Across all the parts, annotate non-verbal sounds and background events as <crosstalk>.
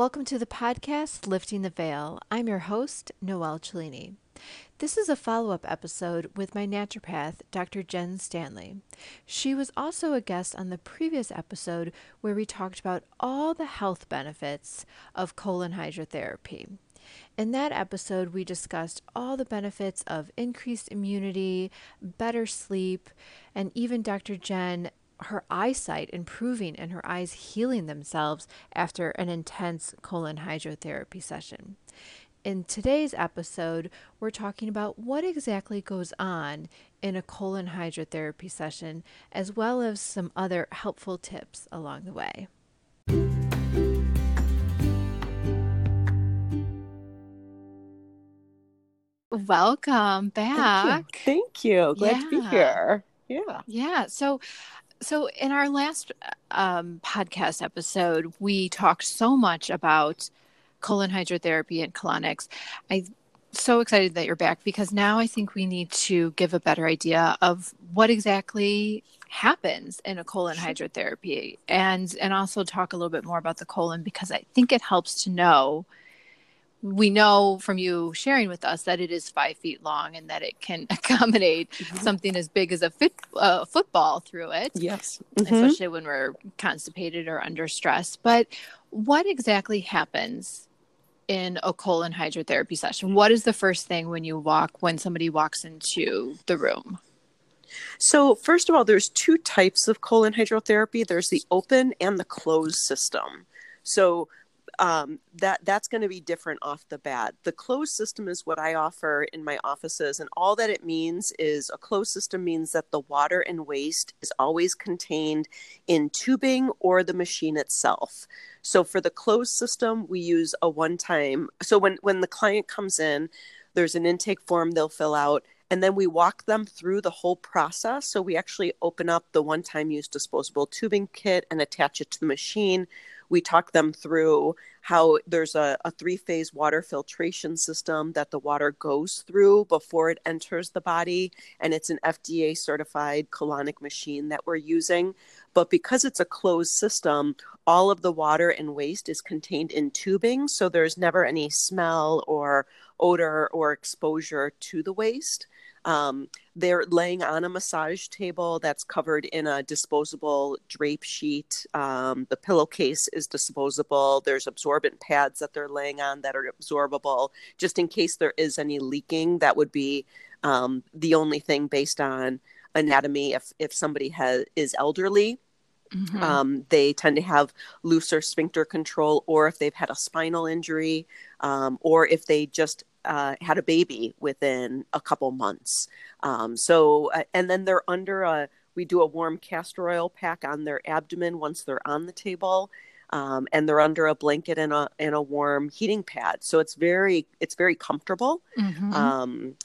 Welcome to the podcast Lifting the Veil. I'm your host, Noelle Cellini. This is a follow up episode with my naturopath, Dr. Jen Stanley. She was also a guest on the previous episode where we talked about all the health benefits of colon hydrotherapy. In that episode, we discussed all the benefits of increased immunity, better sleep, and even Dr. Jen her eyesight improving and her eyes healing themselves after an intense colon hydrotherapy session. In today's episode, we're talking about what exactly goes on in a colon hydrotherapy session, as well as some other helpful tips along the way. Welcome back. Thank you. Thank you. Glad yeah. to be here. Yeah. Yeah. So so, in our last um, podcast episode, we talked so much about colon hydrotherapy and colonics. I'm so excited that you're back because now I think we need to give a better idea of what exactly happens in a colon hydrotherapy and and also talk a little bit more about the colon because I think it helps to know we know from you sharing with us that it is five feet long and that it can <laughs> accommodate mm-hmm. something as big as a fit, uh, football through it. Yes. Mm-hmm. Especially when we're constipated or under stress. But what exactly happens in a colon hydrotherapy session? What is the first thing when you walk, when somebody walks into the room? So, first of all, there's two types of colon hydrotherapy there's the open and the closed system. So, um, that that's going to be different off the bat. The closed system is what I offer in my offices, and all that it means is a closed system means that the water and waste is always contained in tubing or the machine itself. So for the closed system, we use a one-time. So when when the client comes in, there's an intake form they'll fill out and then we walk them through the whole process. So we actually open up the one time use disposable tubing kit and attach it to the machine we talk them through how there's a, a three phase water filtration system that the water goes through before it enters the body. And it's an FDA certified colonic machine that we're using. But because it's a closed system, all of the water and waste is contained in tubing. So there's never any smell or odor or exposure to the waste. Um, they're laying on a massage table that's covered in a disposable drape sheet. Um, the pillowcase is disposable. There's absorbent pads that they're laying on that are absorbable, just in case there is any leaking. That would be um, the only thing based on anatomy. If if somebody has is elderly, Mm-hmm. Um, they tend to have looser sphincter control, or if they've had a spinal injury, um, or if they just uh, had a baby within a couple months. Um, so, uh, and then they're under a, we do a warm castor oil pack on their abdomen once they're on the table. Um, and they're under a blanket and a and a warm heating pad, so it's very it's very comfortable. Mm-hmm. Um,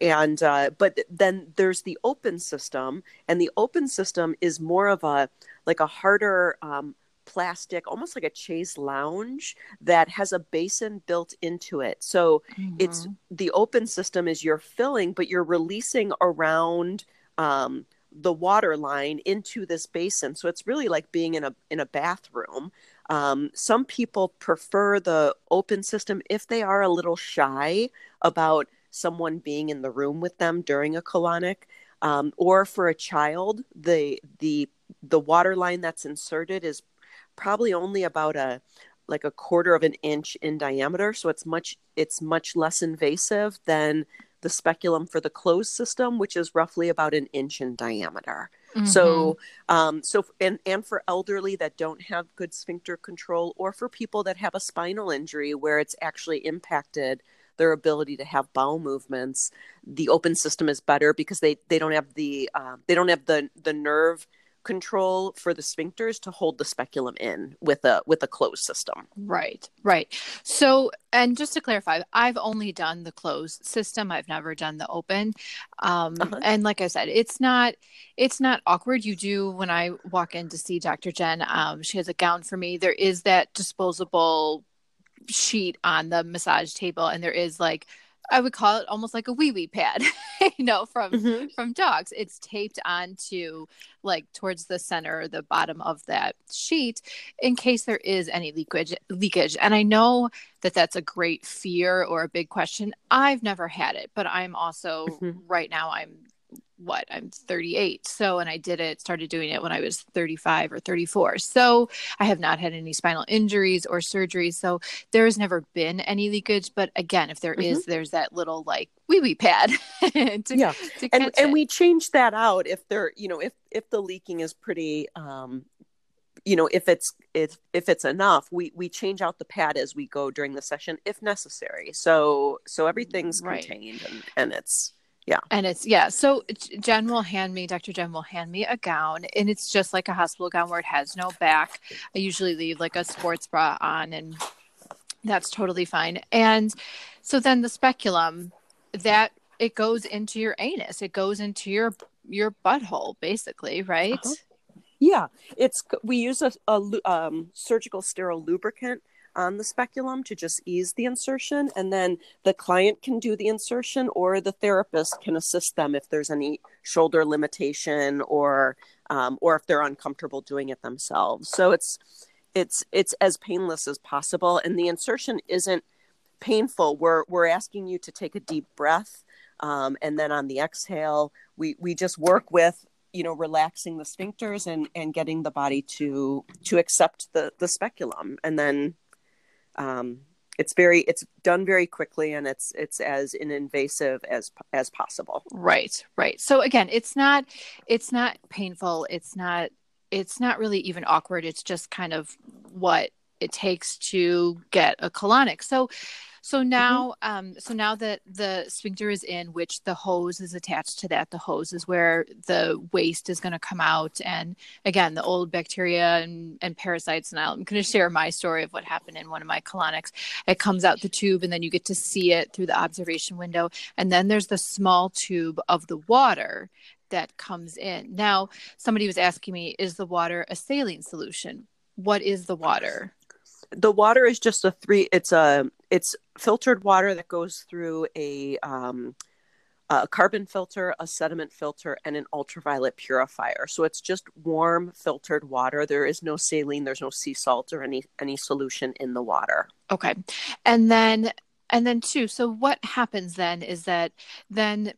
and uh, but then there's the open system, and the open system is more of a like a harder um, plastic, almost like a chaise lounge that has a basin built into it. So mm-hmm. it's the open system is you're filling, but you're releasing around um, the water line into this basin. So it's really like being in a in a bathroom. Um, some people prefer the open system if they are a little shy about someone being in the room with them during a colonic. Um, or for a child, the the the water line that's inserted is probably only about a like a quarter of an inch in diameter so it's much it's much less invasive than the speculum for the closed system which is roughly about an inch in diameter mm-hmm. so um so and and for elderly that don't have good sphincter control or for people that have a spinal injury where it's actually impacted their ability to have bowel movements the open system is better because they they don't have the uh, they don't have the the nerve control for the sphincters to hold the speculum in with a with a closed system. Right, right. So, and just to clarify, I've only done the closed system. I've never done the open. Um, uh-huh. And like I said, it's not it's not awkward. You do when I walk in to see Dr. Jen. Um, she has a gown for me. There is that disposable sheet on the massage table, and there is like I would call it almost like a wee wee pad, <laughs> you know, from Mhm. from dogs. It's taped onto like towards the center, the bottom of that sheet, in case there is any leakage. Leakage, and I know that that's a great fear or a big question. I've never had it, but I'm also Mhm. right now. I'm what I'm 38. So, and I did it, started doing it when I was 35 or 34. So, I have not had any spinal injuries or surgeries. So, there has never been any leakage. But again, if there is, Mhm. there's that little like wee wee pad <laughs> to, Yeah. to and and it. we change that out if they're you know if if the leaking is pretty um you know if it's if if it's enough we we change out the pad as we go during the session if necessary so so everything's Right. contained and, and it's and it's yeah so jen will hand me dr jen will hand me a gown and it's just like a hospital gown where it has no back. I usually leave like a sports bra on and that's totally fine. And so then the speculum that it goes into your anus. It goes into your your butthole basically right? Uh-huh. yeah. It's we use a, a um, surgical sterile lubricant on the speculum to just ease the insertion and then the client can do the insertion or the therapist can assist them if there's any shoulder limitation or um, or if they're uncomfortable doing it themselves. So it's it's it's as painless as possible and the insertion isn't painful. We're we're asking you to take a deep breath um, and then on the exhale we we just work with you know relaxing the sphincters and and getting the body to to accept the the speculum and then um it's very it's done very quickly and it's it's as invasive as as possible Right, right. So again, it's not it's not painful. It's not it's not really even awkward. It's just kind of what it takes to get a colonic. So so now um so now that the sphincter is in which the hose is attached to that the hose is where the waste is going to come out and again the old bacteria and, and parasites and i'm going to share my story of what happened in one of my colonics it comes out the tube and then you get to see it through the observation window and then there's the small tube of the water that comes in. Now, somebody was asking me, is the water a saline solution? What is the water? The water is just a three it's a it's filtered water that goes through a um a carbon filter a sediment filter and an ultraviolet purifier. So it's just warm filtered water. There is no saline there's no sea salt or any any solution in the water. Okay. And then and then two, so what happens then is that then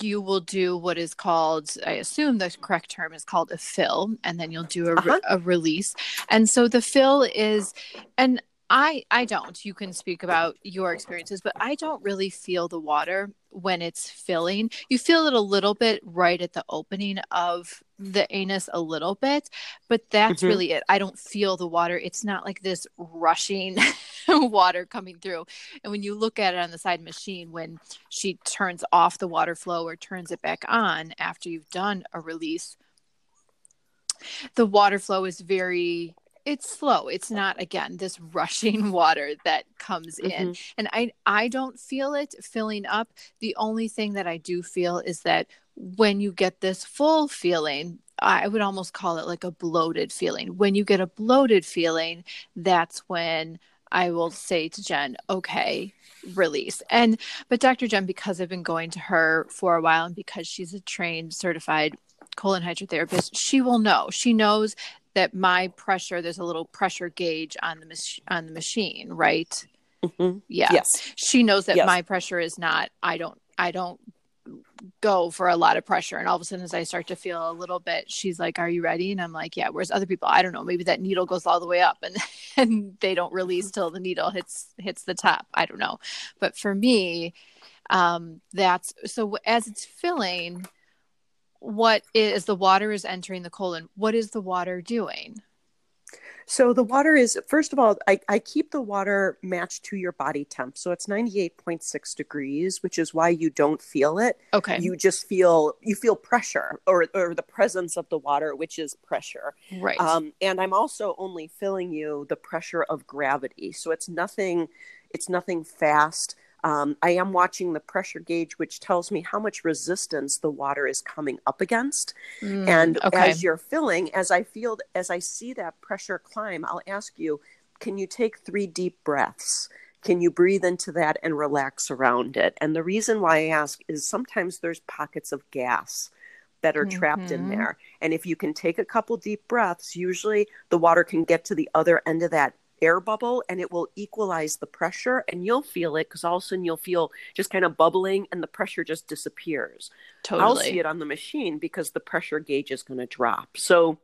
you will do what is called i assume the correct term is called a fill and then you'll do a, Uh-huh. a release and so the fill is and i i don't you can speak about your experiences but i don't really feel the water when it's filling you feel it a little bit right at the opening of the anus a little bit but that's Mhm. really it. I don't feel the water. It's not like this rushing <laughs> water coming through. And when you look at it on the side machine when she turns off the water flow or turns it back on after you've done a release the water flow is very it's slow. It's not again this rushing <laughs> water that comes in. And i i don't feel it filling up. The only thing that i do feel is that when you get this full feeling i would almost call it like a bloated feeling. When you get a bloated feeling that's when i will say to jen okay release. And but dr jen because i've been going to her for a while and because she's a trained certified colon hydrotherapist she will know. She knows that my pressure there's a little pressure gauge on the mach- on the machine right? Mhm. yeah. Yes. She knows that Yes. my pressure is not i don't i don't go for a lot of pressure and all of a sudden as i start to feel a little bit she's like are you ready? And i'm like yeah. Whereas other people i don't know maybe that needle goes all the way up and <laughs> and they don't release till the needle hits hits the top. I don't know. But for me um that's so as it's filling what is the water is entering the colon what is the water doing So the water is first of all, I, I keep the water matched to your body temp. So it's 98.6 degrees, which is why you don't feel it. okay You just feel you feel pressure or or the presence of the water, which is pressure. right Um, and I'm also only filling you the pressure of gravity. So it's nothing it's nothing fast. Um, I am watching the pressure gauge, which tells me how much resistance the water is coming up against. Mm, And okay as you're filling, as I feel, as I see that pressure climb, I'll ask you, can you take three deep breaths? can you breathe into that and relax around it? And the reason why I ask is sometimes there's pockets of gas that are trapped mm-hmm. in there. And if you can take a couple deep breaths, usually the water can get to the other end of that air bubble and it will equalize the pressure and you'll feel it because all of a sudden you'll feel just kind of bubbling and the pressure just disappears. Totally. I'll see it on the machine because the pressure gauge is going to drop. So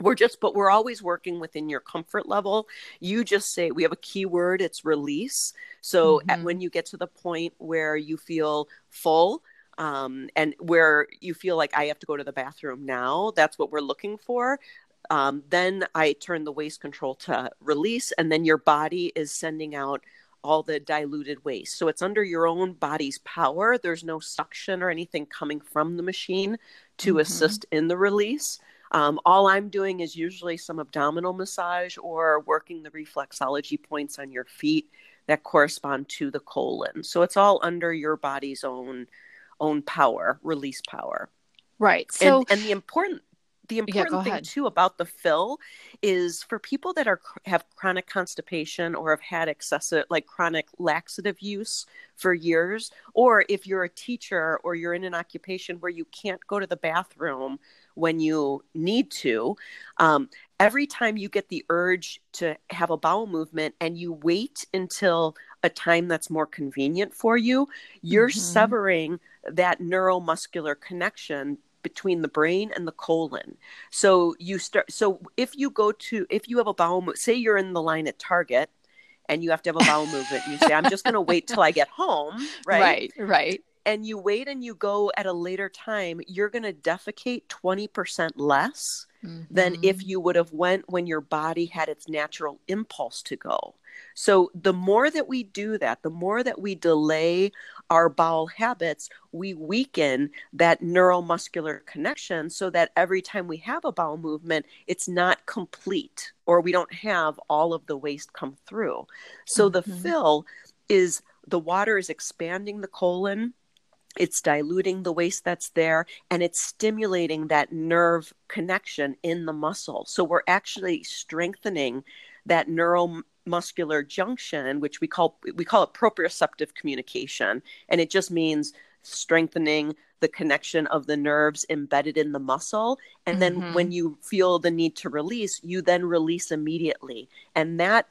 we're just but we're always working within your comfort level you just say we have a keyword it's release so mm-hmm. at, when you get to the point where you feel full um, and where you feel like i have to go to the bathroom now that's what we're looking for um, then i turn the waste control to release and then your body is sending out all the diluted waste so it's under your own body's power there's no suction or anything coming from the machine to mm-hmm. assist in the release um, all I'm doing is usually some abdominal massage or working the reflexology points on your feet that correspond to the colon. So it's all under your body's own own power, release power. Right. So and, and the important the important yeah, thing ahead. too about the fill is for people that are have chronic constipation or have had excessive like chronic laxative use for years or if you're a teacher or you're in an occupation where you can't go to the bathroom when you need to. Um, every time you get the urge to have a bowel movement and you wait until a time that's more convenient for you, you're mm-hmm. severing that neuromuscular connection between the brain and the colon. So you start so if you go to if you have a bowel say you're in the line at Target and you have to have a bowel movement and you say I'm just going to wait till I get home, <laughs> right? Right, right and you wait and you go at a later time, you're going to defecate 20% less mm-hmm. than if mm-hmm. you would have went when your body had its natural impulse to go. So the more that we do that, the more that we delay our bowel habits, we weaken that neuromuscular connection so that every time we have a bowel movement, it's not complete or we don't have all of the waste come through. So mm-hmm. the fill is the water is expanding the colon it's diluting the waste that's there and it's stimulating that nerve connection in the muscle so we're actually strengthening that neuromuscular junction which we call we call it proprioceptive communication. And it just means strengthening the connection of the nerves embedded in the muscle. And then mm-hmm. when you feel the need to release you then release immediately. And that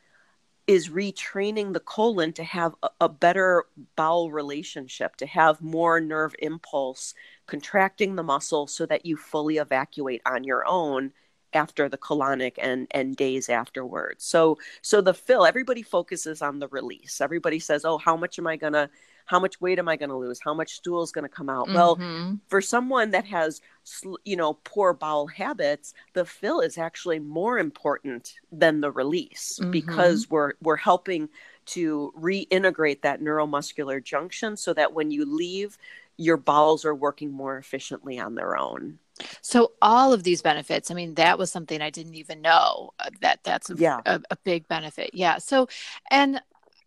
is retraining the colon to have a, a, better bowel relationship, to have more nerve impulse, contracting the muscle so that you fully evacuate on your own after the colonic and and days afterwards. So so the fill everybody focuses on the release. Everybody says, "Oh, how much am I going to how much weight am I going to lose? How much stool is going to come out? Mm-hmm. Well, for someone that has, you know, poor bowel habits, the fill is actually more important than the release mm-hmm. because we're we're helping to reintegrate that neuromuscular junction so that when you leave, your bowels are working more efficiently on their own. So all of these benefits, I mean, that was something I didn't even know uh, that that's a, yeah. a, a big benefit. Yeah. So, and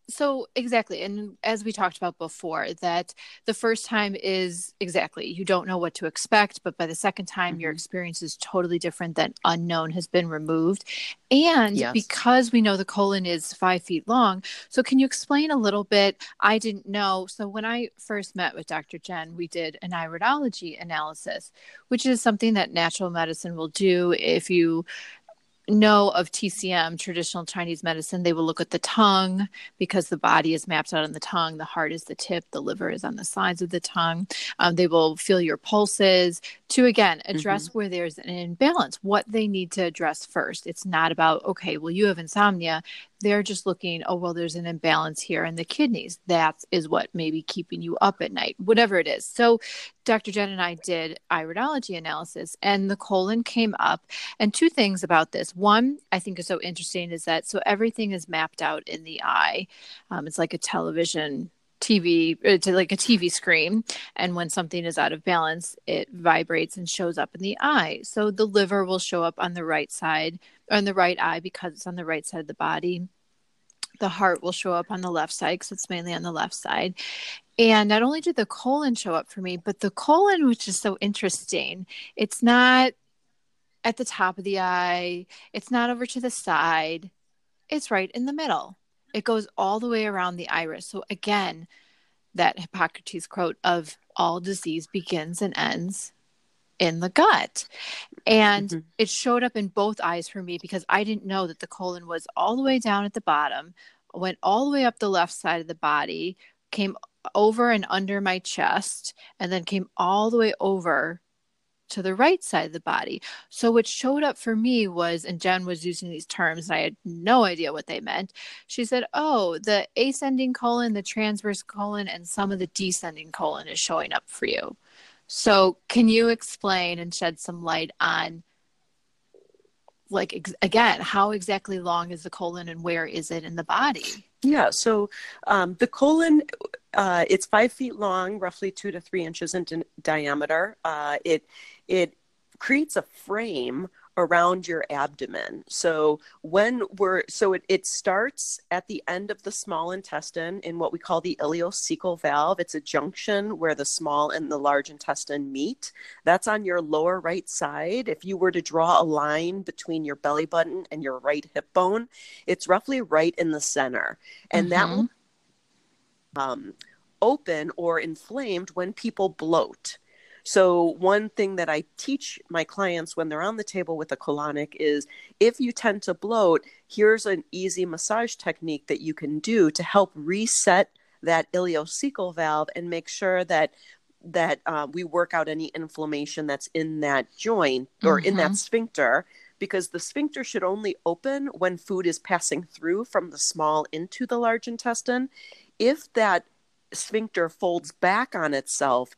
so exactly and as we talked about before that the first time is exactly you don't know what to expect but by the second time mm-hmm. your experience is totally different that unknown has been removed and yes. because we know the colon is five feet long so can you explain a little bit i didn't know so when i first met with dr jen we did an iridology analysis which is something that natural medicine will do if you know of TCM, traditional Chinese medicine, they will look at the tongue because the body is mapped out on the tongue. The heart is the tip, the liver is on the sides of the tongue. Um, they will feel your pulses to again address mm-hmm. where there's an imbalance, what they need to address first. It's not about, okay, well, you have insomnia they're just looking, oh, well, there's an imbalance here in the kidneys. That is what may be keeping you up at night, whatever it is. So, Dr. Jen and I did iridology analysis, and the colon came up. And two things about this. One, I think is so interesting is that so everything is mapped out in the eye. Um, it's like a television TV uh, to like a TV screen. And when something is out of balance, it vibrates and shows up in the eye. So the liver will show up on the right side, on the right eye because it's on the right side of the body the heart will show up on the left side because it's mainly on the left side. And not only did the colon show up for me, but the colon, which is so interesting, it's not at the top of the eye, it's not over to the side, it's right in the middle. it goes all the way around the iris. So again, that Hippocrates quote of all disease begins and ends in the gut. And mm-hmm. it showed up in both eyes for me because I didn't know that the colon was all the way down at the bottom, went all the way up the left side of the body, came over and under my chest, and then came all the way over to the right side of the body. So what showed up for me was, and Jen was using these terms, and I had no idea what they meant. She said, "Oh, the ascending colon, the transverse colon, and some of the descending colon is showing up for you." So can you explain and shed some light on? like ex- again how exactly long is the colon and where is it in the body yeah so um, the colon uh, it's five feet long roughly two to three inches in di- diameter uh, it it creates a frame around your abdomen. So when we're so it, it starts at the end of the small intestine in what we call the ileocecal valve. It's a junction where the small and the large intestine meet. That's on your lower right side. If you were to draw a line between your belly button and your right hip bone, it's roughly right in the center. And mm-hmm. that will um, open or inflamed when people bloat. So, one thing that I teach my clients when they're on the table with a colonic is if you tend to bloat, here's an easy massage technique that you can do to help reset that ileocecal valve and make sure that that uh, we work out any inflammation that's in that joint or mm-hmm. in that mm-hmm. sphincter because the sphincter should only open when food is passing through from the small into the large intestine. If that sphincter folds back on itself,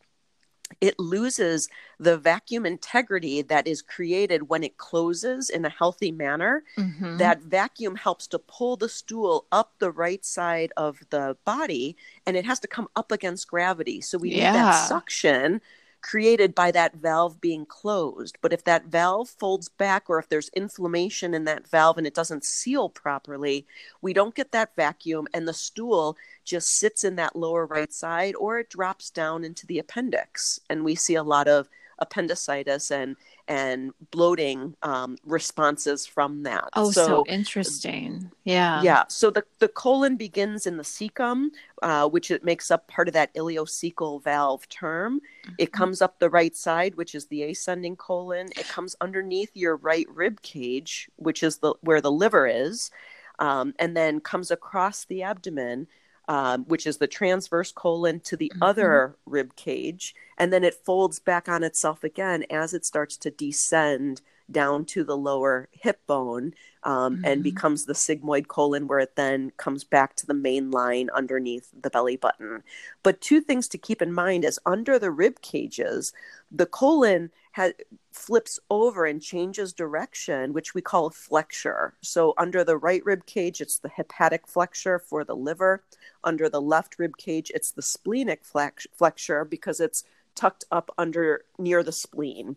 it loses the vacuum integrity that is created when it closes in a healthy manner. Mm-hmm. That vacuum helps to pull the stool up the right side of the body and it has to come up against gravity. So we yeah. need that suction created by that valve being closed. But if that valve folds back or if there's inflammation in that valve and it doesn't seal properly, we don't get that vacuum and the stool just sits in that lower right side or it drops down into the appendix. And we see a lot of appendicitis and and bloating um, responses from that. Oh, so, so, interesting. Yeah. Yeah. So the, the colon begins in the cecum, uh, which it makes up part of that ileocecal valve term. Mm-hmm. It comes up the right side, which is the ascending colon. It comes underneath your right rib cage, which is the where the liver is, um, and then comes across the abdomen um, which is the transverse colon to the mm-hmm. other rib cage. And then it folds back on itself again as it starts to descend down to the lower hip bone um, mm-hmm. and becomes the sigmoid colon, where it then comes back to the main line underneath the belly button. But two things to keep in mind is under the rib cages, the colon has, flips over and changes direction, which we call a flexure. So under the right rib cage, it's the hepatic flexure for the liver. Under the left rib cage, it's the splenic flex- flexure because it's tucked up under near the spleen.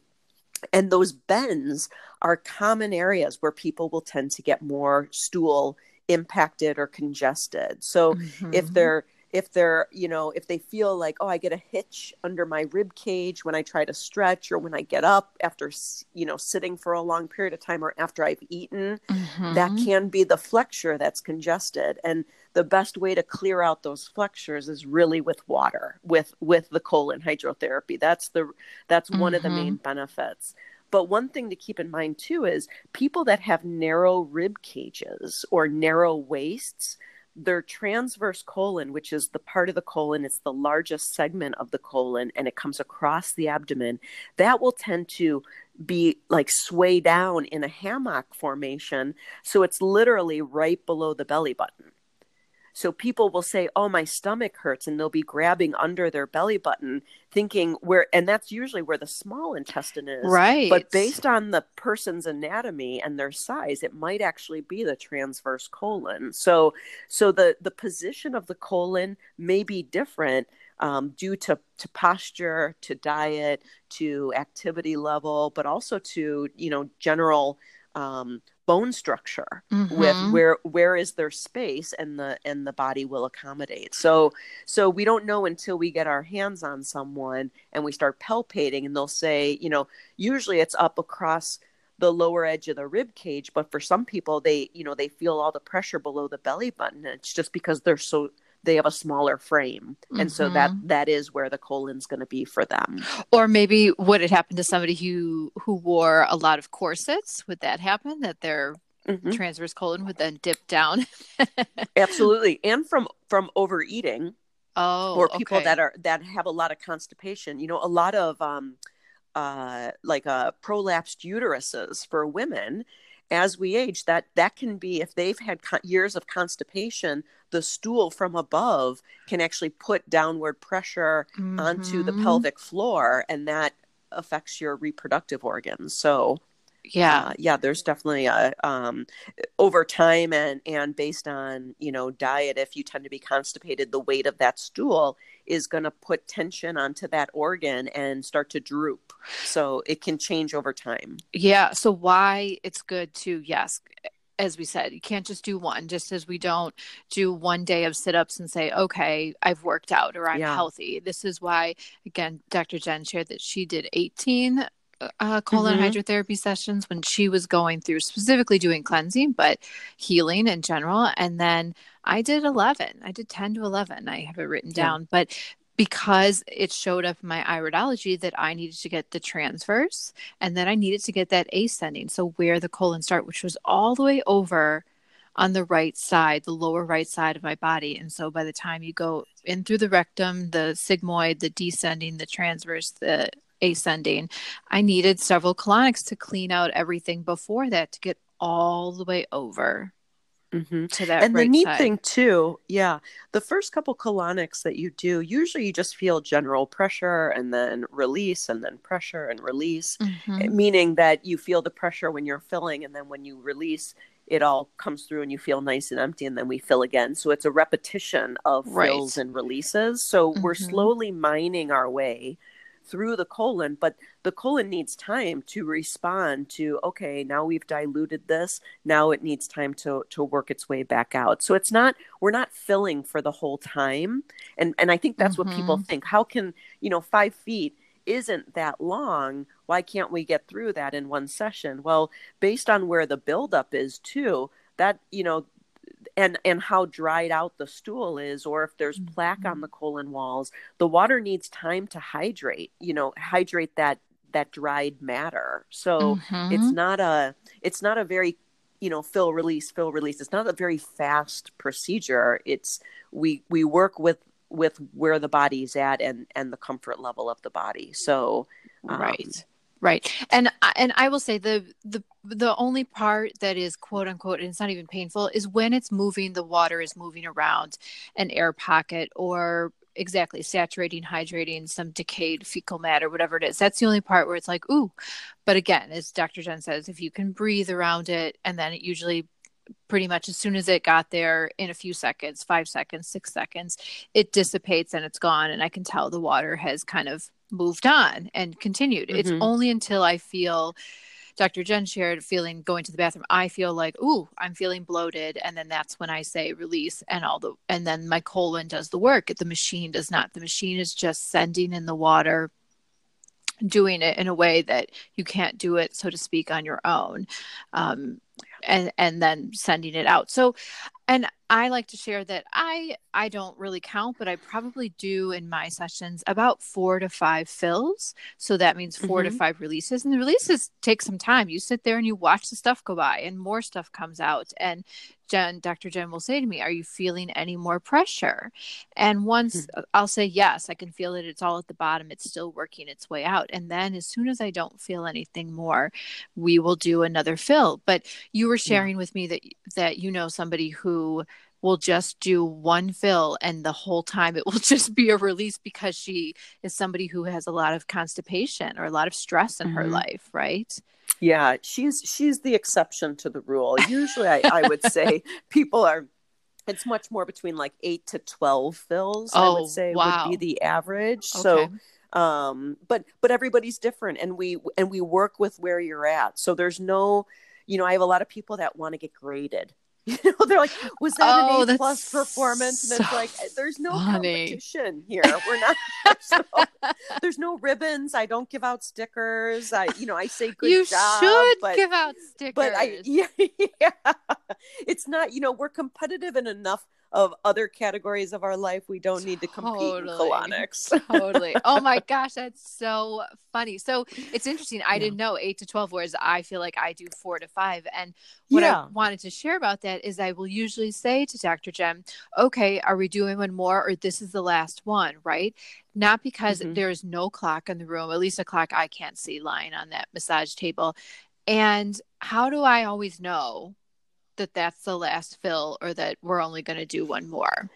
And those bends are common areas where people will tend to get more stool impacted or congested. So mm-hmm. if they're if they're you know if they feel like oh i get a hitch under my rib cage when i try to stretch or when i get up after you know sitting for a long period of time or after i've eaten mm-hmm. that can be the flexure that's congested and the best way to clear out those flexures is really with water with with the colon hydrotherapy that's the that's mm-hmm. one of the main mm-hmm. benefits but one thing to keep in mind too is people that have narrow rib cages or narrow waists their transverse colon, which is the part of the colon, it's the largest segment of the colon, and it comes across the abdomen, that will tend to be like sway down in a hammock formation. So it's literally right below the belly button. So people will say, "Oh, my stomach hurts," and they'll be grabbing under their belly button, thinking where, and that's usually where the small intestine is. Right. But based on the person's anatomy and their size, it might actually be the transverse colon. So, so the the position of the colon may be different. Um, due to, to posture, to diet, to activity level, but also to you know general um, bone structure mm-hmm. with where where is their space and the and the body will accommodate so so we don't know until we get our hands on someone and we start palpating and they'll say you know usually it's up across the lower edge of the rib cage but for some people they you know they feel all the pressure below the belly button and it's just because they're so they have a smaller frame and mm-hmm. so that mm-hmm. that is where the colon's going to be for them or maybe would it happen to somebody who who wore a lot of corsets would that happen that their mm-hmm. transverse colon would then dip down <laughs> absolutely and from from overeating oh or people okay. that are that have a lot of constipation you know a lot of um uh like uh prolapsed uteruses for women as we age that that can be if they've had co- years of constipation the stool from above can actually put downward pressure mm-hmm. onto the mm-hmm. pelvic floor and that affects your reproductive organs so yeah uh, yeah there's definitely a um, over time and and based on you know diet if you tend to be constipated the weight of that stool is going to put tension onto that organ and start to droop so it can change over time yeah so why it's good to yes as we said, you can't just do one, just as we don't do one day of sit ups and say, okay, I've worked out or I'm yeah. healthy. This is why, again, Dr. Jen shared that she did 18 uh, colon mm-hmm. hydrotherapy sessions when she was going through specifically doing cleansing, but healing in general. And then I did 11. I did 10 to 11. I have it written yeah. down. But because it showed up in my iridology that I needed to get the transverse and then I needed to get that ascending. So where the colon start, which was all the way over on the right side, the lower right side of my body. And so by the time you go in through the rectum, the sigmoid, the descending, the transverse, the ascending, I needed several colonics to clean out everything before that to get all the way over mm-hmm. to that. And right the neat side. thing too, yeah, the first couple colonics that you do, usually you just feel general pressure and then release and then pressure and release, mm-hmm. meaning that you feel the pressure when you're filling and then when you release, it all comes through and you feel nice and empty and then we fill again so it's a repetition of right. fills and releases so mm-hmm. we're slowly mining our way through the colon, but the colon needs time to respond to, okay, now we've diluted this. Now it needs time to, to work its way back out. So it's not, we're not filling for the whole time. And, and I think that's mm-hmm. what people mm-hmm. think. How can, you know, five feet isn't that long. Why can't we get through that in one session? Well, based on where the buildup is too, that, you know, and and how dried out the stool is or if there's mm-hmm. plaque on the colon walls the water needs time to hydrate you know hydrate that that dried matter. So mm-hmm. it's not a it's not a very you know fill release fill release. It's not a very fast procedure. It's we we work with with where the body's at and and the comfort level of the body. So um, right Right. And and I will say the the the only part that is quote unquote and it's not even painful is when it's moving the water is moving around an air pocket or exactly saturating hydrating some decayed fecal matter whatever it is that's the only part where it's like ooh but again as dr jen says if you can breathe around it and then it usually pretty much as soon as it got there in a few seconds five seconds six seconds it dissipates and it's gone and i can tell the water has kind of moved on and continued. Mm-hmm. It's only until I feel Dr. Jen shared feeling going to the bathroom, I feel like, ooh, I'm feeling bloated. And then that's when I say release and all the and then my colon does the work. The machine does not. The machine is just sending in the water, doing it in a way that you can't do it, so to speak, on your own. Um, and and then sending it out. So and I like to share that I I don't really count, but I probably do in my sessions about four to five fills. So that means 4 mm-hmm. to five releases, and the releases take some time. You sit there and you watch the stuff go by, and more stuff comes out. And Jen, Dr. Jen will say to me, Are you feeling any more pressure? And once mm-hmm. I'll say, Yes, I can feel it. It's all at the bottom. It's still working its way out. And then as soon as I don't feel anything more, we will do another fill. But you were sharing yeah. with me that that you know somebody who will just do one fill and the whole time it <laughs> will just be a release because she is somebody who has a lot of constipation or a lot of stress in mm-hmm. her life right yeah she's she's the exception to the rule usually I, I would <laughs> say people are it's much more between like 8 to 12 fills oh, i would say wow. would be the average okay. so um but but everybody's different and we and we work with where you're at so there's no you know i have a lot of people that want to get graded <laughs> You know, they're like, was that Oh, an A plus performance? And it's like, there's no funny. competition here. We're not. <laughs> there's, no, there's no ribbons. I don't give out stickers. I, you know, I say good you job. should but, give out stickers. but I, yeah, <laughs> yeah, it's not. You know, we're competitive in enough of other categories of our life. We don't need to compete in Totally. colonics. <laughs> totally. Oh my <laughs> gosh, that's so funny. So it's interesting. I Yeah. didn't know eight to 12, whereas I feel like I do four to five. And what Yeah. I wanted to share about that is I will usually say to Dr. Jen, okay, are we doing one more or this is the last one, right? Not because Mhm. there's no clock in the room, at least a clock I can't see lying on that massage table. And how do I always know that that's the last fill or that we're only going to do one more?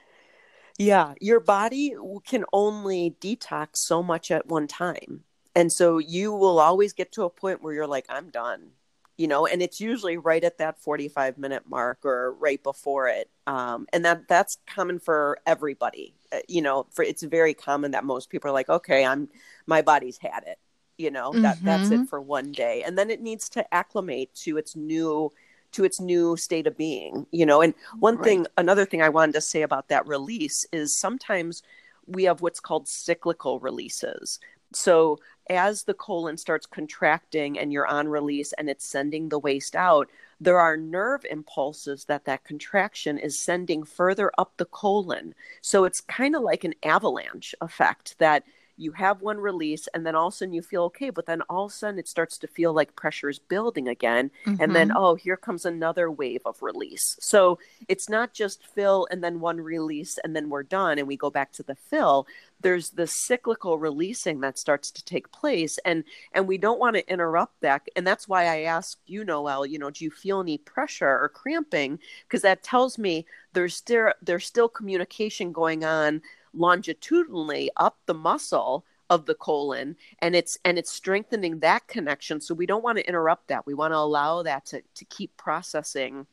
Yeah, your body can only detox so much at one time. And so you will always get to a point where you're like, I'm done, you know, and it's usually right at that 45 minute mark or right before it. Um, and that that's common for everybody. Uh, you know, for it's very common that most people are like, okay, I'm my body's had it. You know, that that's it for one day. And then it needs to acclimate to its new to its new state of being, you know. And one Right. thing, another thing I wanted to say about that release is sometimes we have what's called cyclical releases. So as the colon starts contracting and you're on release and it's sending the waste out, there are nerve impulses that that contraction is sending further up the colon. So it's kind of like an avalanche effect that you have one release and then all of a sudden you feel okay, but then all of a sudden it starts to feel like pressure is building again and then Mhm. oh here comes another wave of release. So it's not just fill and then one release and then we're done and we go back to the fill. There's the cyclical releasing that starts to take place and and we don't want to interrupt that and that's why i asked you noelle you know do you feel any pressure or cramping? Because that tells me there's still there's still communication going on longitudinally up the muscle of the colon and it's and it's strengthening that connection. So we don't want to interrupt that. We want to allow that to to keep processing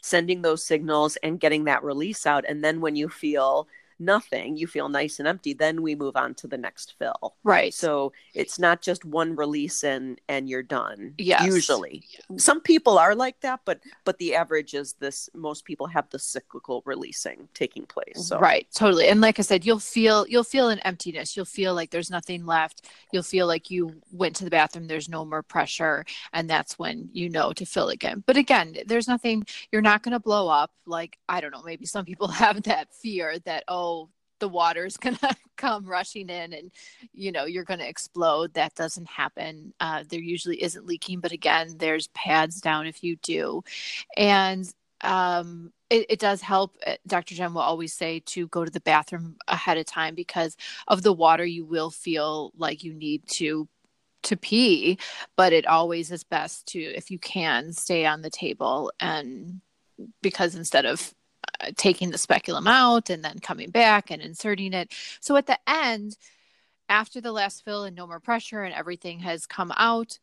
sending those signals and getting that release out. And then when you feel nothing you feel nice and empty then we move on to the next fill right. so it's not just one release and and you're done Yes. usually some people are like that but but the average is this most people have the cyclical releasing taking place so Right, totally. And like I said, you'll feel you'll feel an emptiness. You'll feel like there's nothing left. You'll feel like you went to the bathroom, there's no more pressure, and that's when you know to fill again. But again, there's nothing you're not going to blow up like I don't know, maybe some people <laughs> have that fear that oh, the water's <laughs> going to come rushing in and you know, you're going to explode. That doesn't happen. Uh, there usually isn't leaking, but again, there's pads down if you do. And um, it, it does help. uh, Dr. Jen will always say to go to the bathroom ahead of time because of the water. You will feel like you need to to pee, but it always is best to, if you can, stay on the table and because instead of Uh, taking the speculum out and then coming back and inserting it. So at the end, after the last fill and no more pressure and everything has come out,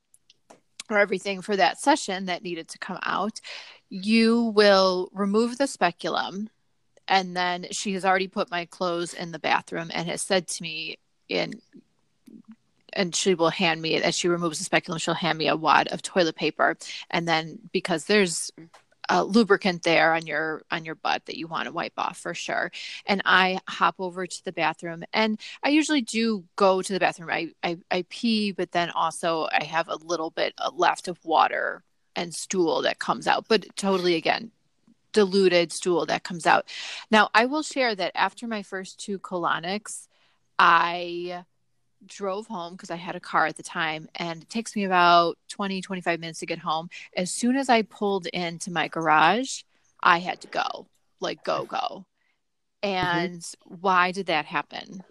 or everything for that session that needed to come out, you will remove the speculum. And then she has already put my clothes in the bathroom and has said to me, in and she will hand me as she removes the speculum, she'll hand me a wad of toilet paper. And then because there's a lubricant there on your on your butt that you want to wipe off for sure. And I hop over to the bathroom and I usually do go to the bathroom. I I, I pee, but then also I have a little bit uh, left of water and stool that comes out. But totally again, diluted stool that comes out. Now I will share that after my first two colonics, I drove home because I had a car at the time and it takes me about 20 25 minutes to get home. As soon as I pulled into my garage, I had to go. Like go go. And why did that happen?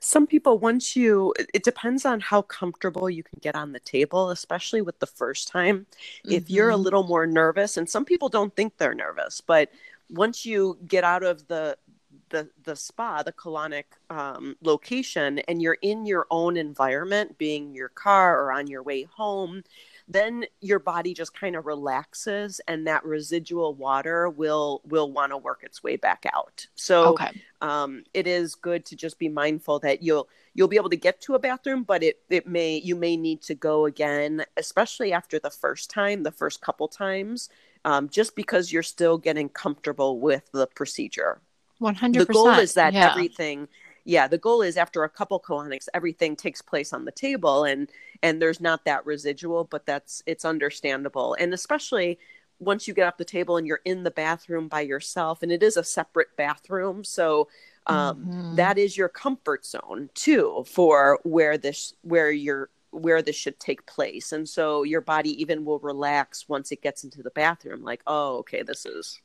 some people once you it depends on how comfortable you can get on the table especially with the first time if you're a Mhm. little more nervous and some people don't think they're nervous but once you get out of the the the spa the colonic um, location and you're in your own environment being your car or on your way home then your body just kind of relaxes and that residual water will will want to work its way back out so okay. um, it is good to just be mindful that you'll you'll be able to get to a bathroom, but it it may you may need to go again, especially after the first time, the first couple times, um, just because you're still getting comfortable with the procedure. 100%. The goal is that yeah. everything, yeah, the goal is after a couple colonics, everything takes place on the table and and there's not that residual, but that's it's understandable. And especially once you get off the table and you're in the bathroom by yourself, and it is a separate bathroom, so um, Mhm. that is your comfort zone too for where this where you're where this should take place and so your body even will relax once it gets into the bathroom like oh okay this is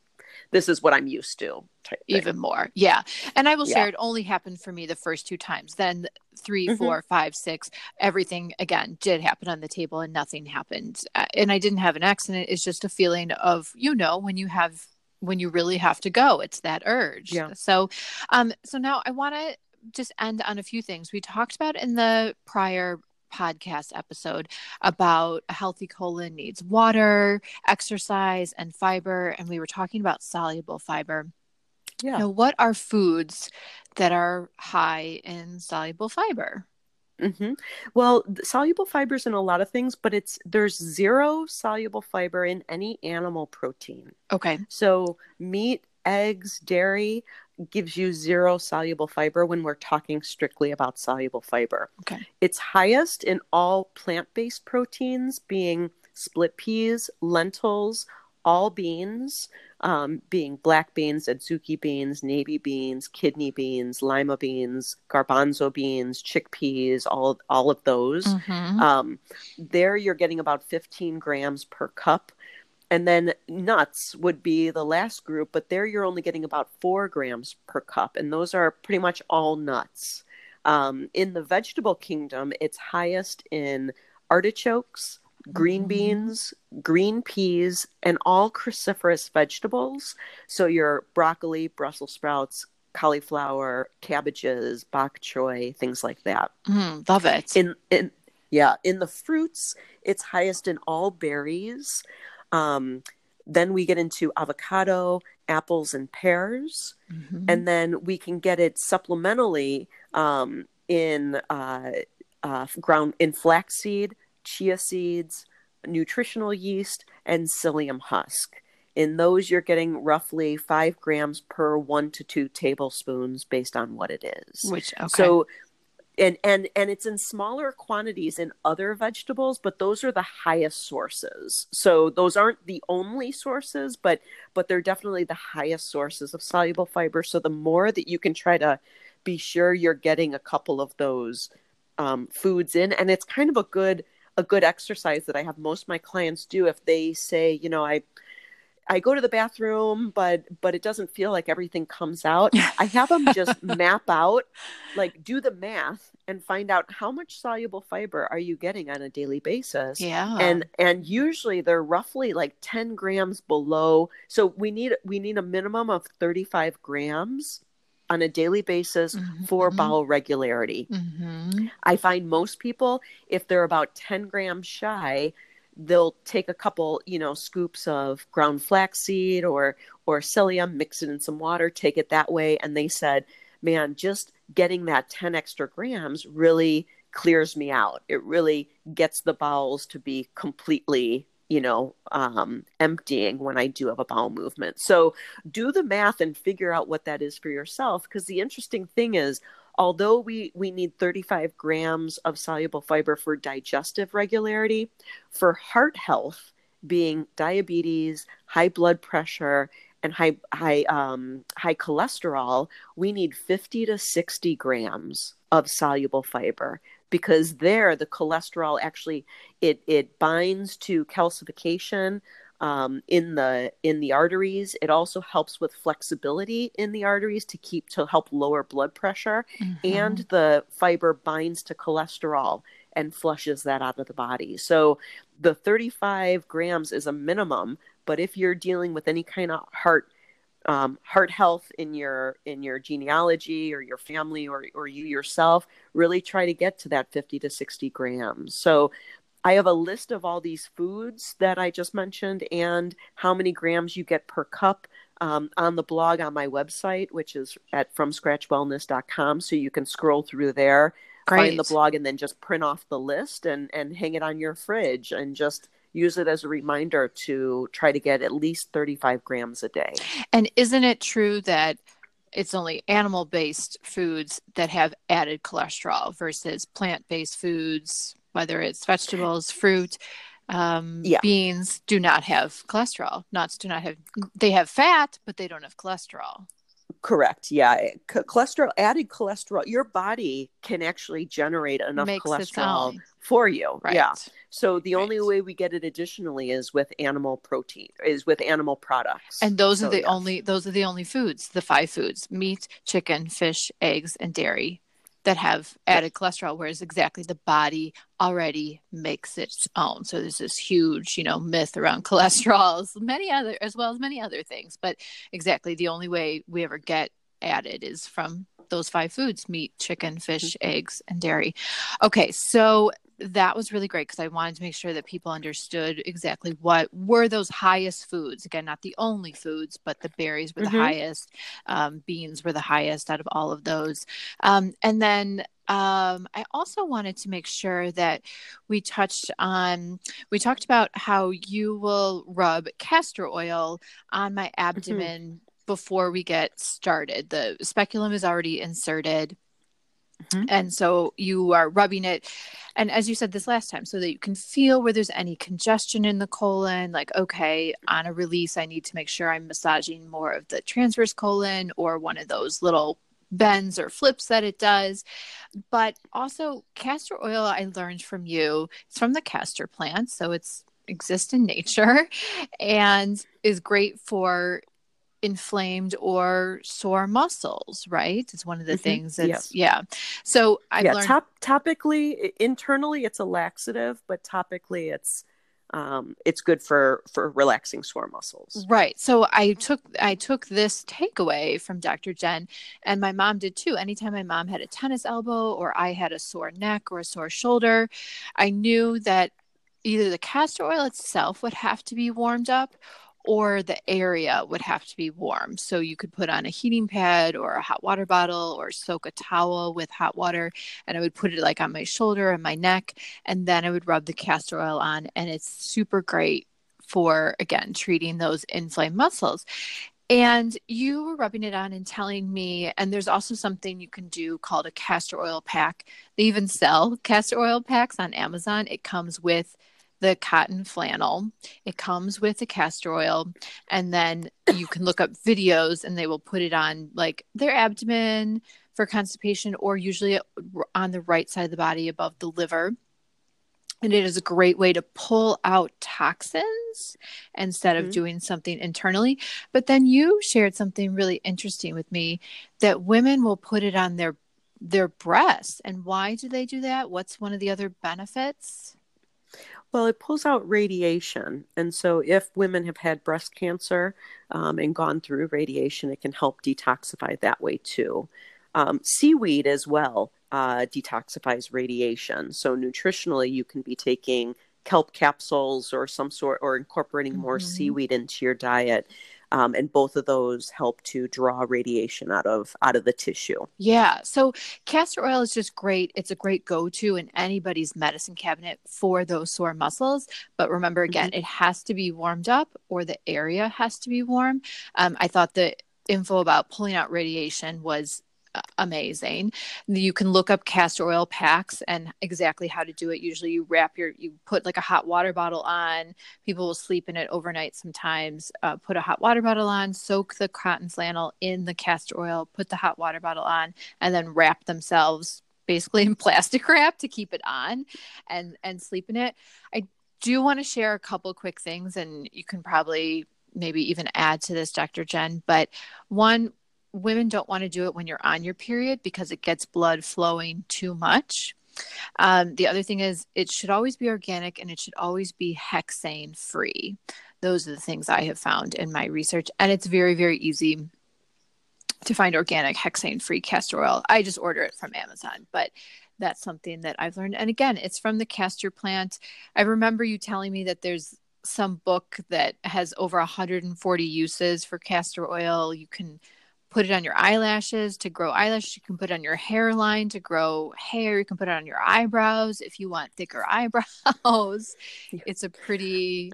this is what i'm used to even more. Yeah. And i will Yeah. share it only happened for me the first two times. Then three, Mhm. four, five, six, everything again did happen on the table and nothing happened. Uh, and i didn't have an accident. It's just a feeling of you know when you have when you really have to go it's that urge. Yeah. so um so now i want to just end on a few things. We talked about in the prior podcast episode about a healthy colon needs water exercise and fiber and we were talking about soluble fiber yeah now, what are foods that are high in soluble fiber? hmm Well, soluble fibers in a lot of things, but it's there's zero soluble fiber in any animal protein. Okay. So meat, eggs, dairy gives you zero soluble fiber when we're talking strictly about soluble fiber. Okay. It's highest in all plant-based proteins, being split peas, lentils, all beans, um, being black beans, adzuki beans, navy beans, kidney beans, lima beans, garbanzo beans, chickpeas, all all of those. Mhm. Um, there, you're getting about 15 grams per cup. And then nuts would be the last group, but there you're only getting about four grams per cup. And those are pretty much all nuts. Um, in the vegetable kingdom, it's highest in artichokes, green Mhm. beans, green peas, and all cruciferous vegetables. So your broccoli, Brussels sprouts, cauliflower, cabbages, bok choy, things like that Mm, love it. in in yeah in the fruits it's highest in all berries um, then we get into avocado apples and pears Mhm. and then we can get it supplementally um, in uh, uh, ground in flaxseed chia seeds nutritional yeast and psyllium husk in those you're getting roughly five grams per one to two tablespoons based on what it is Which okay. so and and and it's in smaller quantities in other vegetables, but those are the highest sources. So those aren't the only sources, but but they're definitely the highest sources of soluble fiber. So the more that you can try to be sure you're getting a couple of those um, foods in, and it's kind of a good a good exercise that I have most of my clients do if they say, you know, I I go to the bathroom, but but it doesn't feel like everything comes out. <laughs> I have them just <laughs> map out, like do the math and find out how much soluble fiber are you getting on a daily basis. yeah. And and usually they're roughly like 10 grams below. So we need we need a minimum of 35 grams on a daily basis Mhm, for mhm. bowel regularity. Mhm. I find most people, if they're about 10 grams shy, they'll take a couple, you know, scoops of ground flaxseed or or psyllium, mix it in some water, take it that way, and they said, "Man, just getting that 10 extra grams really clears me out. It really gets the bowels to be completely." You know, um, emptying when I do have a bowel movement. So do the math and figure out what that is for yourself. Because the interesting thing is, although we we need 35 grams of soluble fiber for digestive regularity for heart health being diabetes high blood pressure and high high um, high cholesterol we need 50 to 60 grams of soluble fiber because there the cholesterol actually it it binds to calcification um, in the in the arteries. It also helps with flexibility in the arteries to keep to help lower blood pressure, and Mhm. the fiber binds to cholesterol and flushes that out of the body. So the 35 grams is a minimum, but if you're dealing with any kind of heart um, heart health in your in your genealogy or your family or or you yourself, really try to get to that 50 to 60 grams. So I have a list of all these foods that I just mentioned and how many grams you get per cup um, on the blog on my website, which is at fromscratchwellness.com. So you can scroll through there, Great. find the blog, and then just print off the list and, and hang it on your fridge and just use it as a reminder to try to get at least 35 grams a day. And isn't it true that it's only animal based foods that have added cholesterol versus plant based foods, whether it's vegetables, fruit? Um, yeah. beans do not have cholesterol. Nuts do not have. They have fat, but they don't have cholesterol. Correct. Yeah. C- cholesterol, added cholesterol, your body can actually generate enough Makes cholesterol for you. Right. Yeah. So the right. only way we get it additionally is with animal protein, is with animal products. And those so, are the yes. only those are the only foods, the five foods: meat, chicken, fish, eggs, and dairy that have added cholesterol, whereas exactly the body already makes its own. So there's this huge, you know, myth around <laughs> cholesterol, many other as well as many other things. But exactly the only way we ever get added is from those five foods meat, chicken, fish, mm-hmm. eggs, and dairy. Okay, so that was really great because I wanted to make sure that people understood exactly what were those highest foods. Again, not the only foods, but the berries were mm-hmm. the highest, um, beans were the highest out of all of those. Um, and then um, I also wanted to make sure that we touched on, we talked about how you will rub castor oil on my mm-hmm. abdomen mm-hmm. before we get started. The speculum is already inserted. Mm-hmm. And so you are rubbing it. And as you said this last time, so that you can feel where there's any congestion in the colon, like, okay, on a release, I need to make sure I'm massaging more of the transverse colon or one of those little bends or flips that it does. But also, castor oil, I learned from you, it's from the castor plant. So it's exists in nature <laughs> and is great for inflamed or sore muscles, right? It's one of the mm-hmm. things that's yes. yeah. So I yeah, learned top, topically internally it's a laxative, but topically it's um, it's good for for relaxing sore muscles. Right. So I took I took this takeaway from Dr. Jen, and my mom did too. Anytime my mom had a tennis elbow or I had a sore neck or a sore shoulder, I knew that either the castor oil itself would have to be warmed up or the area would have to be warm. So you could put on a heating pad or a hot water bottle or soak a towel with hot water and I would put it like on my shoulder and my neck and then I would rub the castor oil on and it's super great for again treating those inflamed muscles. And you were rubbing it on and telling me, and there's also something you can do called a castor oil pack. They even sell castor oil packs on Amazon. It comes with the cotton flannel. It comes with the castor oil, and then you can look up videos and they will put it on like their abdomen for constipation or usually on the right side of the body above the liver. And it is a great way to pull out toxins instead of mm-hmm. doing something internally. But then you shared something really interesting with me that women will put it on their their breasts. And why do they do that? What's one of the other benefits? Well, it pulls out radiation. And so, if women have had breast cancer um, and gone through radiation, it can help detoxify that way too. Um, seaweed as well uh, detoxifies radiation. So, nutritionally, you can be taking kelp capsules or some sort, or incorporating more mm-hmm. seaweed into your diet um, and both of those help to draw radiation out of out of the tissue. Yeah so castor oil is just great. It's a great go-to in anybody's medicine cabinet for those sore muscles. But remember again mm-hmm. it has to be warmed up or the area has to be warm. Um, i thought the info about pulling out radiation was amazing. You can look up castor oil packs and exactly how to do it. Usually you wrap your, you put like a hot water bottle on. People will sleep in it overnight sometimes. Uh, put a hot water bottle on, soak the cotton flannel in the castor oil, put the hot water bottle on, and then wrap themselves basically in <laughs> plastic wrap to keep it on and and sleep in it. I do want to share a couple quick things and you can probably maybe even add to this Dr. Jen, but one women don't want to do it when you're on your period because it gets blood flowing too much. Um, the other thing is, it should always be organic and it should always be hexane free. Those are the things I have found in my research. And it's very, very easy to find organic hexane free castor oil. I just order it from Amazon, but that's something that I've learned. And again, it's from the castor plant. I remember you telling me that there's some book that has over 140 uses for castor oil. You can put it on your eyelashes to grow eyelashes. You can put it on your hairline to grow hair. You can put it on your eyebrows if you want thicker <laughs> eyebrows. It's a pretty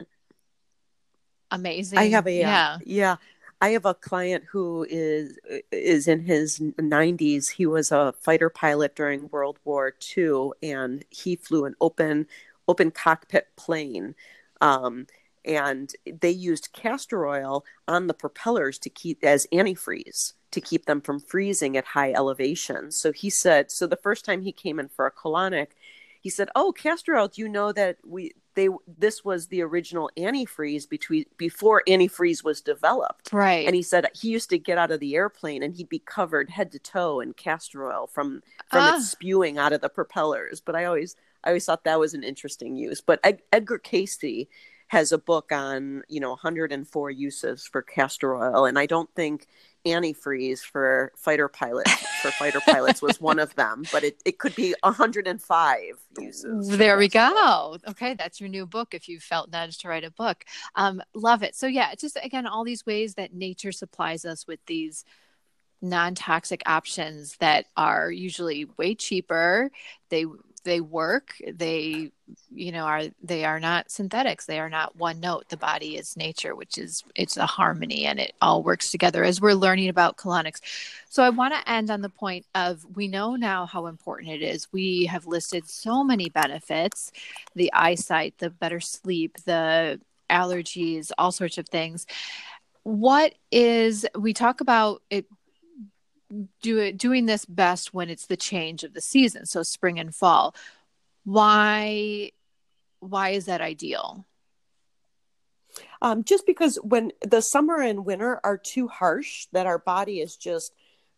amazing. I have a yeah. yeah. I have a client who is is in his 90s. He was a fighter pilot during World War II, and he flew an open open cockpit plane. Um, and they used castor oil on the propellers to keep as antifreeze to keep them from freezing at high elevation. So he said, so the first time he came in for a colonic, he said, "Oh, castor oil, do you know that we they this was the original antifreeze between before antifreeze was developed." Right. And he said he used to get out of the airplane and he'd be covered head to toe in castor oil from from ah. it spewing out of the propellers. But I always I always thought that was an interesting use. But Ed- Edgar Cayce has a book on you know 104 uses for castor oil, and I don't think antifreeze for fighter pilots for fighter pilots was one of them, but it, it could be 105 uses. There we go. Okay, that's your new book if you felt nudged to write a book. Um, love it. So yeah, just again all these ways that nature supplies us with these non-toxic options that are usually way cheaper. They they work they you know are they are not synthetics. They are not one note. The body is nature which is it's a harmony and it all works together as we're learning about colonics. So i want to end on the point of we know now how important it is. We have listed so many benefits the eyesight the better sleep the allergies all sorts of things. What is we talk about it do it doing this best when it's the change of the season so spring and fall why why is that ideal? Um, just because when the summer and winter are too harsh that our body is just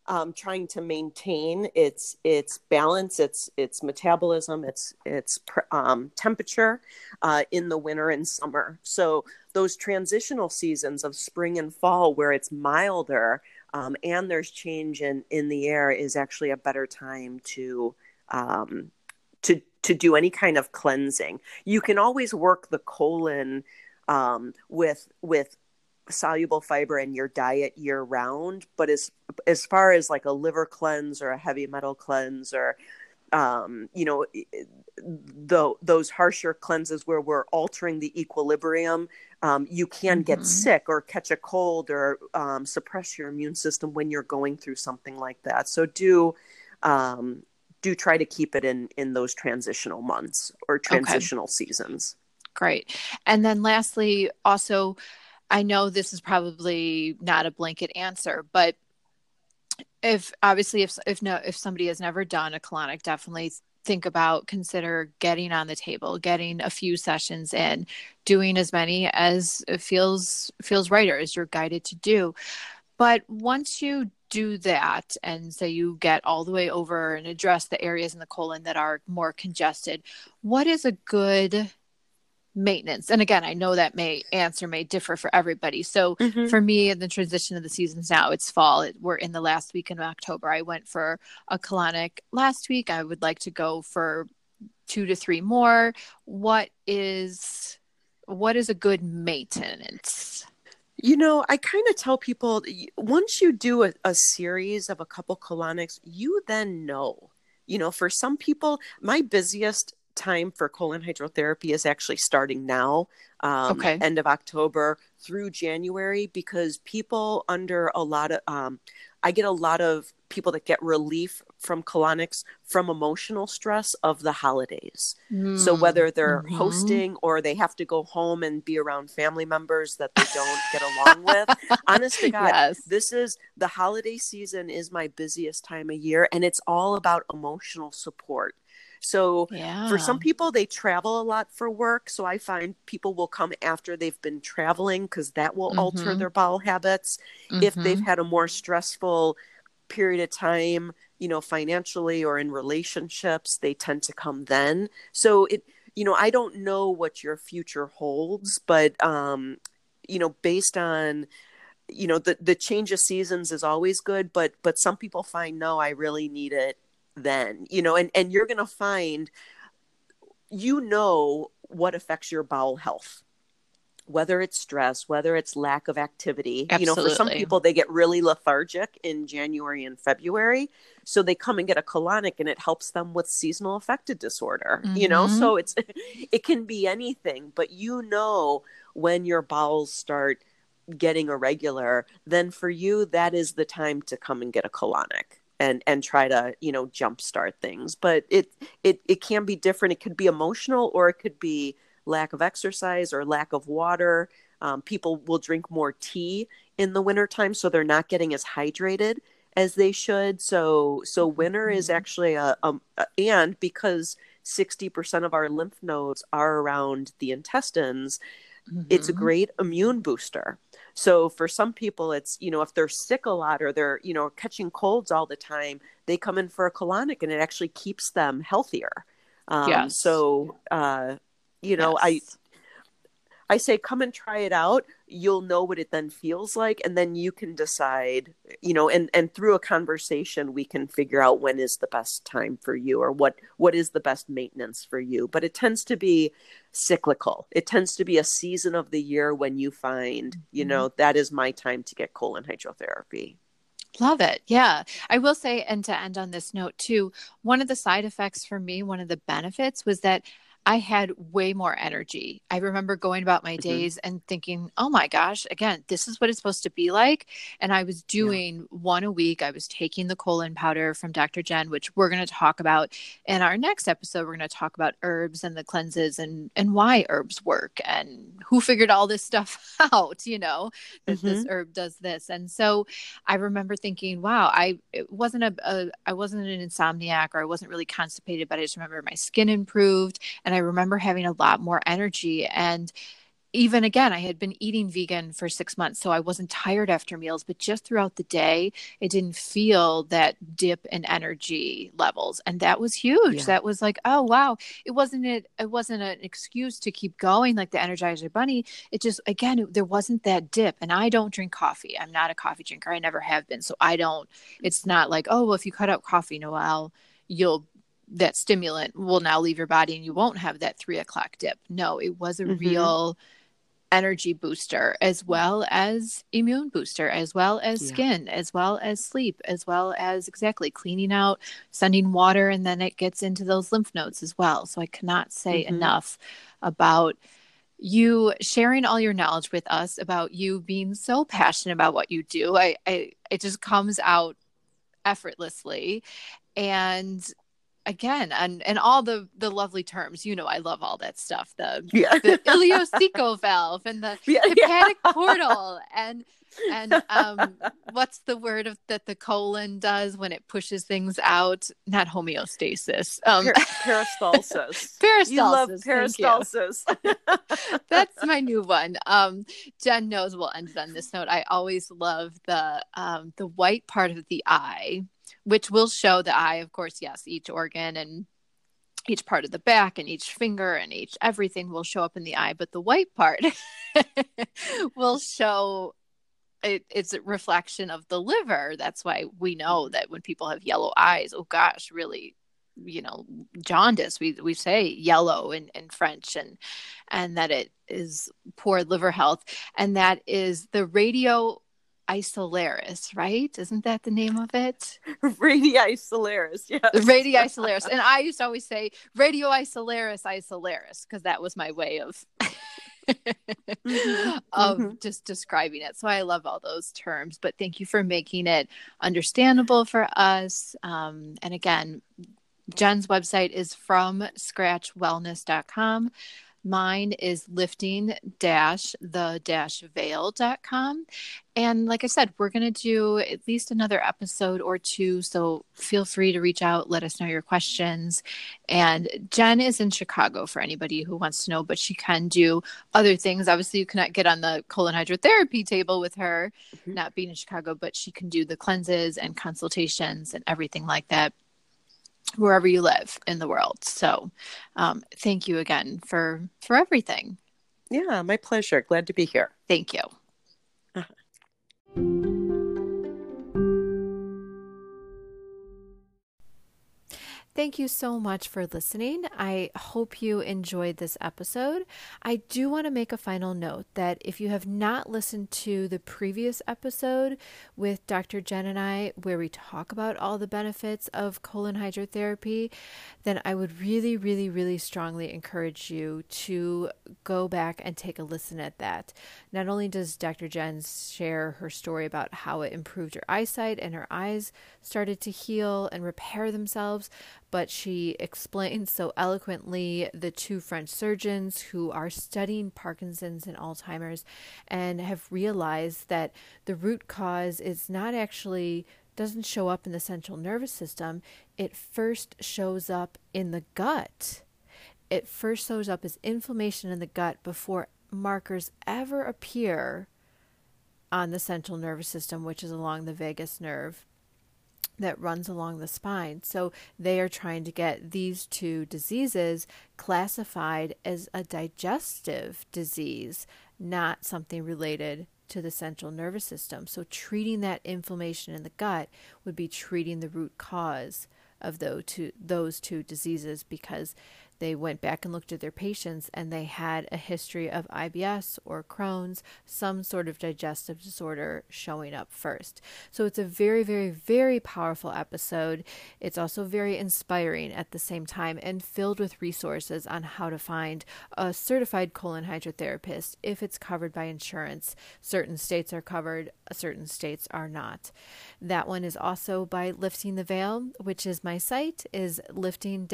um, trying to maintain its its balance its its metabolism its its um, temperature uh, in the winter and summer. So those transitional seasons of spring and fall where it's milder um, and there's change in in the air is actually a better time to um, to to do any kind of cleansing. You can always work the colon um, with with soluble fiber in your diet year round, but as as far as like a liver cleanse or a heavy metal cleanse or um, you know, the, those harsher cleanses where we're altering the equilibrium, um, you can mm-hmm. get sick or catch a cold or um, suppress your immune system when you're going through something like that. So do um, do try to keep it in in those transitional months or transitional okay. seasons. Great. And then lastly, also, I know this is probably not a blanket answer, but if obviously if if no if somebody has never done a colonic definitely think about consider getting on the table getting a few sessions in doing as many as it feels feels right or as you're guided to do but once you do that and say you get all the way over and address the areas in the colon that are more congested. What is a good maintenance? And again i know that may answer may differ for everybody. So mm-hmm. for me in the transition of the seasons now it's fall. It, we're in the last week in october. I went for a colonic last week. I would like to go for two to three more. What is what is a good maintenance you know i kind of tell people once you do a, a series of a couple colonics you then know you know for some people my busiest time for colon hydrotherapy is actually starting now, um, okay. end of October through January, because people under a lot of, um, I get a lot of people that get relief from colonics from emotional stress of the holidays. Mm. So whether they're mm-hmm. hosting or they have to go home and be around family members that they don't get along with, <laughs> honest to God, yes. this is the holiday season is my busiest time of year, and it's all about emotional support. So yeah. for some people, they travel a lot for work. So I find people will come after they've been traveling because that will mm-hmm. alter their bowel habits. Mm-hmm. If they've mm-hmm. had a more stressful period of time, you know, financially or in relationships, they tend to come then. So it, you know, I don't know what your future holds, but, um, you know, based on, you know the the change of seasons is always good but but some people find no i really need it then you know and and you're going to find you know what affects your bowel health whether it's stress, whether it's lack of activity. Absolutely. You know, for some people, they get really lethargic in January and February. So they come and get a colonic and it helps them with seasonal affective disorder, mm-hmm. you know? Mm-hmm. So it's, <laughs> it can be anything, but you know, when your bowels start getting irregular, then for you, that is the time to come and get a colonic and and try to you know jumpstart things but it it it can be different it could be emotional or it could be lack of exercise or lack of water. Um, people will drink more tea in the wintertime, so they're not getting as hydrated as they should. So, so winter is mm-hmm. actually a, a, a and because 60% of our lymph nodes are around the intestines, mm-hmm. it's a mm-hmm. great immune booster. So for some people, it's, you know, if they're sick a lot or they're, you know, catching colds all the time, they come in for a colonic and it actually keeps them healthier. Um, yes. So, uh, you know yes. i i say come and try it out you'll know what it then feels like and then you can decide you know and and through a conversation we can figure out when is the best time for you or what what is the best maintenance for you but it tends to be cyclical it tends to be a season of the year when you find you mm-hmm. know that is my time to get colon hydrotherapy Love it. Yeah. I will say, and to end on this note too, one of the side effects for me, one of the benefits was that I had way more energy. I remember going about my mm-hmm. days and thinking, oh my gosh, again, this is what it's supposed to be like. And I was doing yeah. one a week. I was taking the colon powder from Dr. Jen, which we're going to talk about in our next episode. We're going to talk about herbs and the cleanses and, and why herbs work and who figured all this <laughs> stuff out, you know, that mm-hmm. this herb does this. And so I remember thinking, wow, I it wasn't a, a I wasn't an insomniac or I wasn't really constipated, but I just remember my skin improved and and I remember having a lot more energy. And even again, I had been eating vegan for six months, so I wasn't tired after meals, but just throughout the day, it didn't feel that dip in energy levels. And that was huge. Yeah. That was like, oh wow. It wasn't it it wasn't an excuse to keep going like the Energizer Bunny. It just again, it, there wasn't that dip. And I don't drink coffee. I'm not a coffee drinker. I never have been. So I don't, it's not like, oh well, if you cut out coffee, Noelle, you'll that stimulant will now leave your body and you won't have that three o'clock dip. No, it was a mm-hmm. real energy booster as well as immune booster as well as yeah. skin as well as sleep as well as exactly cleaning out sending water and then it gets into those lymph nodes as well so i cannot say mm-hmm. enough about you sharing all your knowledge with us about you being so passionate about what you do i, I it just comes out effortlessly and again and and all the the lovely terms you know i love all that stuff the yeah. the <laughs> ileocecal valve and the yeah, hepatic yeah. portal and and um what's the word of that the colon does when it pushes things out? Not homeostasis um per- peristalsis. Peristalsis <laughs> you love peristalsis <laughs> that's my new one. Um jen knows we'll end it on this note. I always love the um the white part of the eye which will show the eye, of course, yes, each organ and each part of the back and each finger and each everything will show up in the eye, but the white part <laughs> will show it, it's a reflection of the liver. That's why we know that when people have yellow eyes, oh gosh, really, you know, jaundice. We we say yellow in, in French and and that it is poor liver health. And that is the radio isolaris, right? Isn't that the name of it? <laughs> Radii isolaris, yeah. Radii isolaris. <laughs> and I used to always say radio isolaris isolaris because that was my way of mm-hmm. <laughs> of mm-hmm. just describing it. So I love all those terms, but thank you for making it understandable for us. Um, and again, Jen's website is from scratchwellness.com. Mine is lifting dash the dash veil.com. And like I said, we're going to do at least another episode or two. So feel free to reach out, let us know your questions. And Jen is in Chicago for anybody who wants to know, but she can do other things. Obviously, you cannot get on the colon hydrotherapy table with her, mm-hmm. not being in Chicago, but she can do the cleanses and consultations and everything like that wherever you live in the world. So, um, thank you again for for everything. Yeah, my pleasure. Glad to be here. Thank you. Thank you so much for listening. I hope you enjoyed this episode. I do want to make a final note that if you have not listened to the previous episode with Dr. Jen and I, where we talk about all the benefits of colon hydrotherapy, then I would really, really, really strongly encourage you to go back and take a listen at that. Not only does Dr. Jen share her story about how it improved her eyesight and her eyes started to heal and repair themselves, but she explains so eloquently the two French surgeons who are studying Parkinson's and Alzheimer's and have realized that the root cause is not actually doesn't show up in the central nervous system. It first shows up in the gut. It first shows up as inflammation in the gut before markers ever appear on the central nervous system which is along the vagus nerve that runs along the spine. So they are trying to get these two diseases classified as a digestive disease, not something related to the central nervous system. So treating that inflammation in the gut would be treating the root cause of those two, those two diseases because they went back and looked at their patients and they had a history of IBS or Crohn's, some sort of digestive disorder showing up first. So it's a very, very, very powerful episode. It's also very inspiring at the same time and filled with resources on how to find a certified colon hydrotherapist if it's covered by insurance. Certain states are covered, certain states are not. That one is also by Lifting the Veil, which is my site, is lifting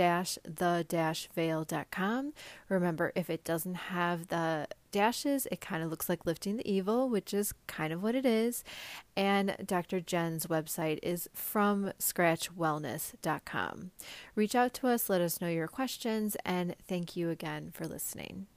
the veil.com. Remember, if it doesn't have the dashes, it kind of looks like lifting the evil, which is kind of what it is. And Dr. Jen's website is from scratchwellness.com. Reach out to us, let us know your questions, and thank you again for listening.